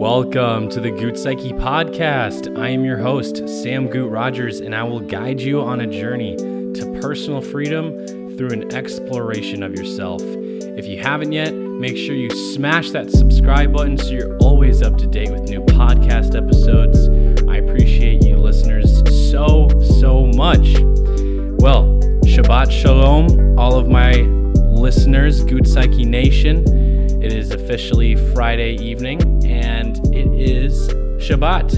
Welcome to the Goot Psyche podcast. I am your host, Sam Goot Rogers, and I will guide you on a journey to personal freedom through an exploration of yourself. If you haven't yet, make sure you smash that subscribe button so you're always up to date with new podcast episodes. I appreciate you listeners so, so much. Well, Shabbat Shalom, all of my listeners, Goot Psyche Nation. It is officially Friday evening and it is Shabbat.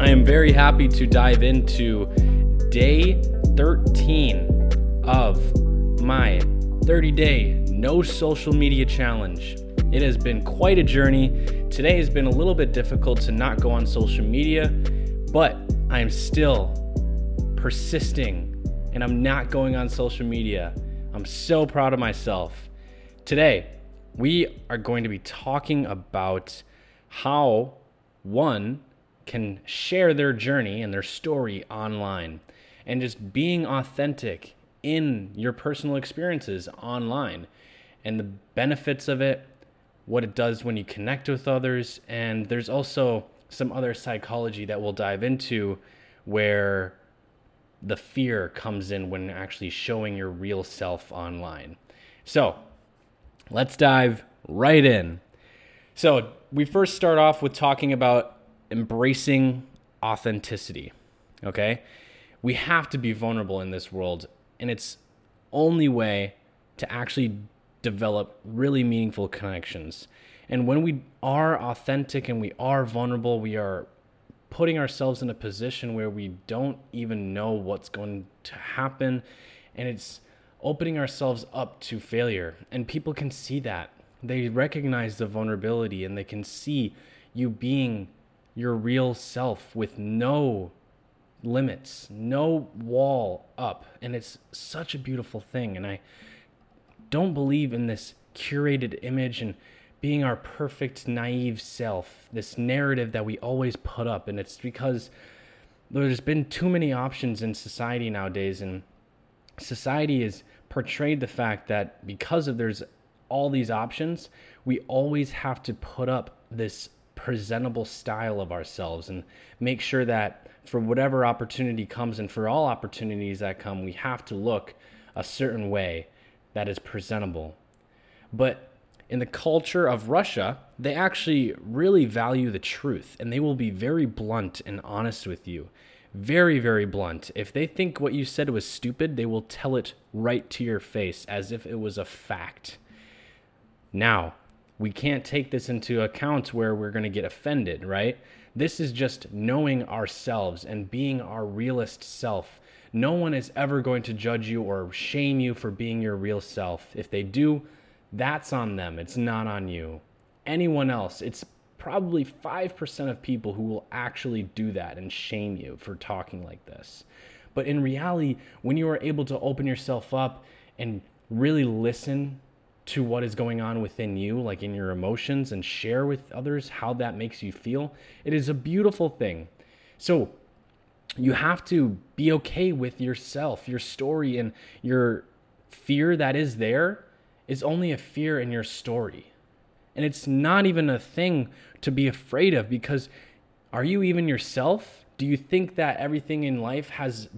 I am very happy to dive into day 13 of my 30 day no social media challenge. It has been quite a journey. Today has been a little bit difficult to not go on social media, but I am still persisting and I'm not going on social media. I'm so proud of myself. Today, we are going to be talking about how one can share their journey and their story online and just being authentic in your personal experiences online and the benefits of it, what it does when you connect with others, and there's also some other psychology that we'll dive into where the fear comes in when actually showing your real self online. So, let's dive right in. So, we first start off with talking about embracing authenticity. Okay? We have to be vulnerable in this world, and it's only way to actually develop really meaningful connections. And when we are authentic and we are vulnerable, we are putting ourselves in a position where we don't even know what's going to happen and it's opening ourselves up to failure. And people can see that. They recognize the vulnerability and they can see you being your real self with no limits no wall up. And it's such a beautiful thing. And i don't believe in this curated image and being our perfect naive self, this narrative that we always put up. And it's because there's been too many options in society nowadays, and society has portrayed the fact that because of there's all these options, we always have to put up this presentable style of ourselves and make sure that for whatever opportunity comes and for all opportunities that come, we have to look a certain way that is presentable. But in the culture of Russia, they actually really value the truth and they will be very blunt and honest with you. Very, very blunt. If they think what you said was stupid, they will tell it right to your face as if it was a fact. Now, we can't take this into account where we're going to get offended, right? This is just knowing ourselves and being our realist self. No one is ever going to judge you or shame you for being your real self. If they do, that's on them. It's not on you. Anyone else, it's probably 5% of people who will actually do that and shame you for talking like this. But in reality, when you are able to open yourself up and really listen to what is going on within you, like in your emotions, and share with others how that makes you feel, it is a beautiful thing. So, you have to be okay with yourself, your story, and your fear that is there is only a fear in your story. And it's not even a thing to be afraid of because are you even yourself? Do you think that everything in life has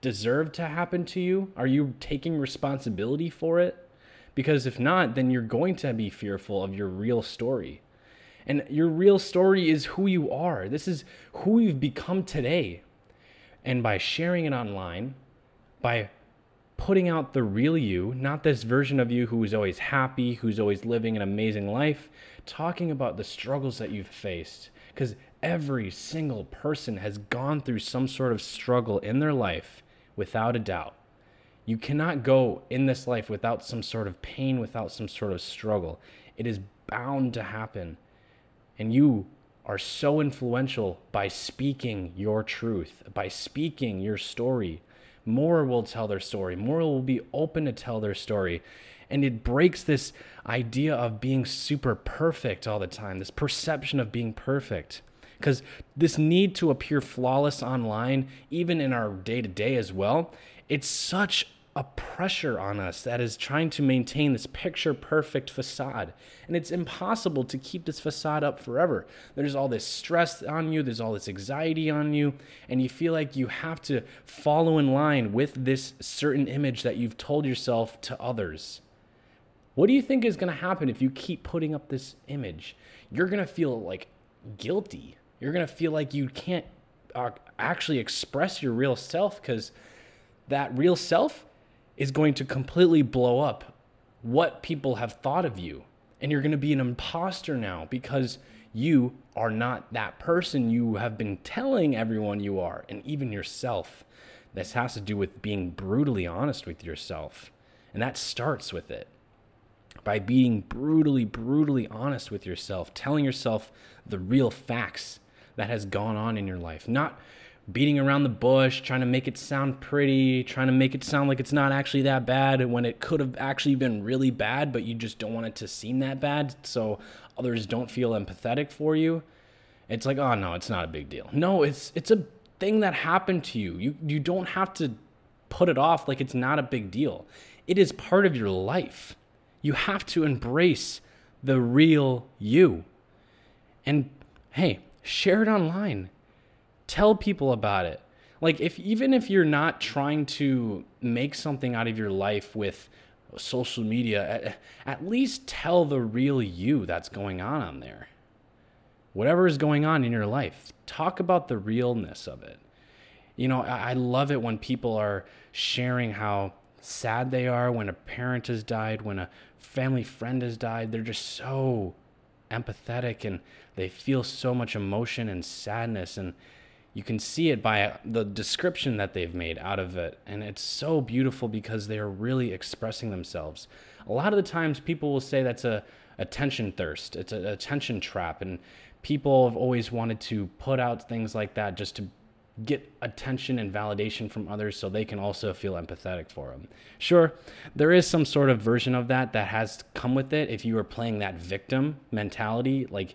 deserved to happen to you? Are you taking responsibility for it? Because if not, then you're going to be fearful of your real story. And your real story is who you are. This is who you've become today. And by sharing it online, by putting out the real you, not this version of you who is always happy, who's always living an amazing life, talking about the struggles that you've faced. Because every single person has gone through some sort of struggle in their life, without a doubt. You cannot go in this life without some sort of pain, without some sort of struggle. It is bound to happen. And you are so influential by speaking your truth, by speaking your story, more will tell their story, more will be open to tell their story. And it breaks this idea of being super perfect all the time, this perception of being perfect. Because this need to appear flawless online, even in our day to day as well, it's such a pressure on us that is trying to maintain this picture perfect facade. And it's impossible to keep this facade up forever. There's all this stress on you, there's all this anxiety on you, and you feel like you have to follow in line with this certain image that you've told yourself to others. What do you think is going to happen if you keep putting up this image? You're going to feel like guilty. You're going to feel like you can't uh, actually express your real self because that real self is going to completely blow up what people have thought of you. And you're going to be an imposter now because you are not that person you have been telling everyone you are, and even yourself. This has to do with being brutally honest with yourself. And that starts with it by being brutally, brutally honest with yourself, telling yourself the real facts that has gone on in your life, not beating around the bush, trying to make it sound pretty, trying to make it sound like it's not actually that bad when it could have actually been really bad, but you just don't want it to seem that bad so others don't feel empathetic for you. It's like, "Oh no, it's not a big deal." No, it's it's a thing that happened to you. You you don't have to put it off like it's not a big deal. It is part of your life. You have to embrace the real you. And hey, share it online tell people about it. Like if even if you're not trying to make something out of your life with social media at, at least tell the real you that's going on on there. Whatever is going on in your life talk about the realness of it. You know I, I love it when people are sharing how sad they are when a parent has died when a family friend has died. They're just so empathetic and they feel so much emotion and sadness. And you can see it by the description that they've made out of it. And it's so beautiful because they are really expressing themselves. A lot of the times, people will say that's a attention thirst, it's an attention trap. And people have always wanted to put out things like that just to get attention and validation from others so they can also feel empathetic for them. Sure, there is some sort of version of that that has come with it if you are playing that victim mentality like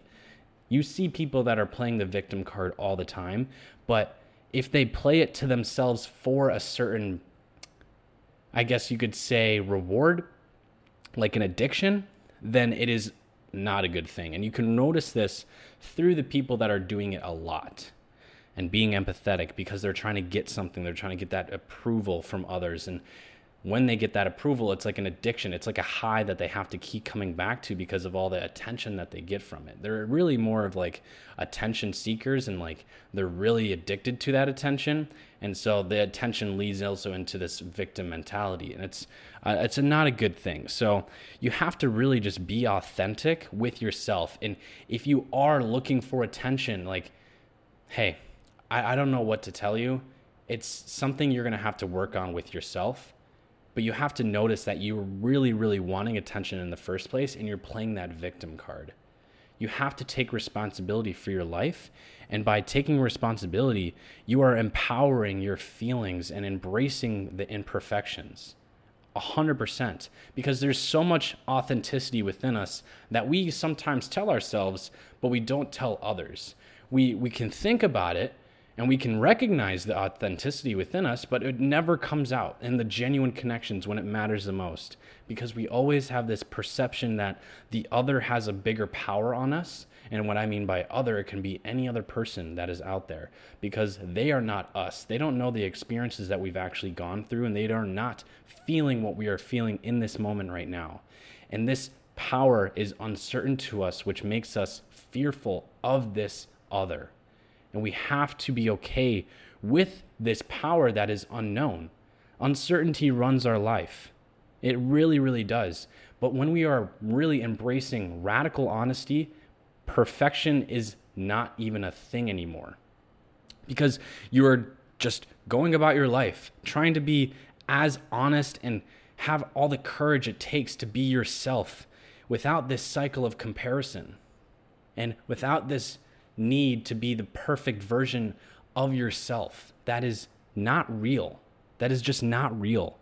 you see people that are playing the victim card all the time, but if they play it to themselves for a certain, I guess you could say, reward, like an addiction, then it is not a good thing. And you can notice this through the people that are doing it a lot and being empathetic because they're trying to get something, they're trying to get that approval from others. And when they get that approval, it's like an addiction. It's like a high that they have to keep coming back to because of all the attention that they get from it. They're really more of like attention seekers and like they're really addicted to that attention. And so the attention leads also into this victim mentality. And it's, uh, it's a, not a good thing. So you have to really just be authentic with yourself. And if you are looking for attention, like, hey, I, I don't know what to tell you. It's something you're going to have to work on with yourself but you have to notice that you're really, really wanting attention in the first place and you're playing that victim card. You have to take responsibility for your life. And by taking responsibility, you are empowering your feelings and embracing the imperfections. 100% because there's so much authenticity within us that we sometimes tell ourselves but we don't tell others we we can think about it and we can recognize the authenticity within us, but it never comes out in the genuine connections when it matters the most because we always have this perception that the other has a bigger power on us. And what I mean by other, it can be any other person that is out there because they are not us. They don't know the experiences that we've actually gone through and they are not feeling what we are feeling in this moment right now. And this power is uncertain to us, which makes us fearful of this other. And we have to be okay with this power that is unknown. Uncertainty runs our life. It really, really does. But when we are really embracing radical honesty, perfection is not even a thing anymore. Because you are just going about your life, trying to be as honest and have all the courage it takes to be yourself without this cycle of comparison and without this need to be the perfect version of yourself. That is not real. That is just not real.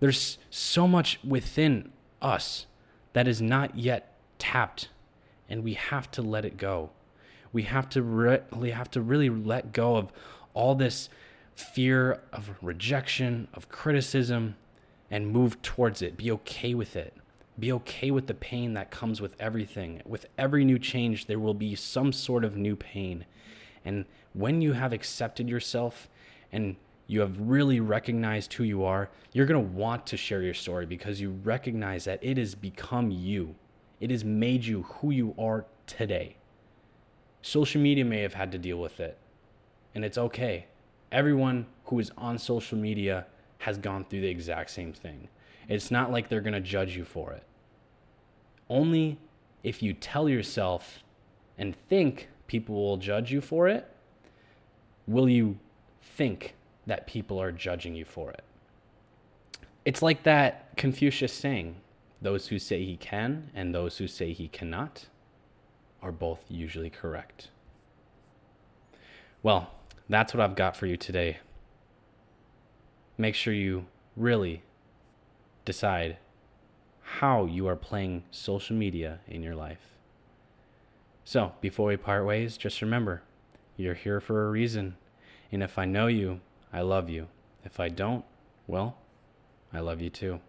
There's so much within us that is not yet tapped, and we have to let it go. We have to re- we have to really let go of all this fear of rejection, of criticism, and move towards it. Be okay with it. Be okay with the pain that comes with everything. With every new change, there will be some sort of new pain. And when you have accepted yourself and you have really recognized who you are, you're going to want to share your story because you recognize that it has become you. It has made you who you are today. Social media may have had to deal with it, and it's okay. Everyone who is on social media has gone through the exact same thing. It's not like they're going to judge you for it. Only if you tell yourself and think people will judge you for it, will you think that people are judging you for it. It's like that Confucius saying those who say he can and those who say he cannot are both usually correct. Well, that's what I've got for you today. Make sure you really decide how you are playing social media in your life. So, before we part ways, just remember you're here for a reason. And if I know you, I love you. If I don't, well, I love you too.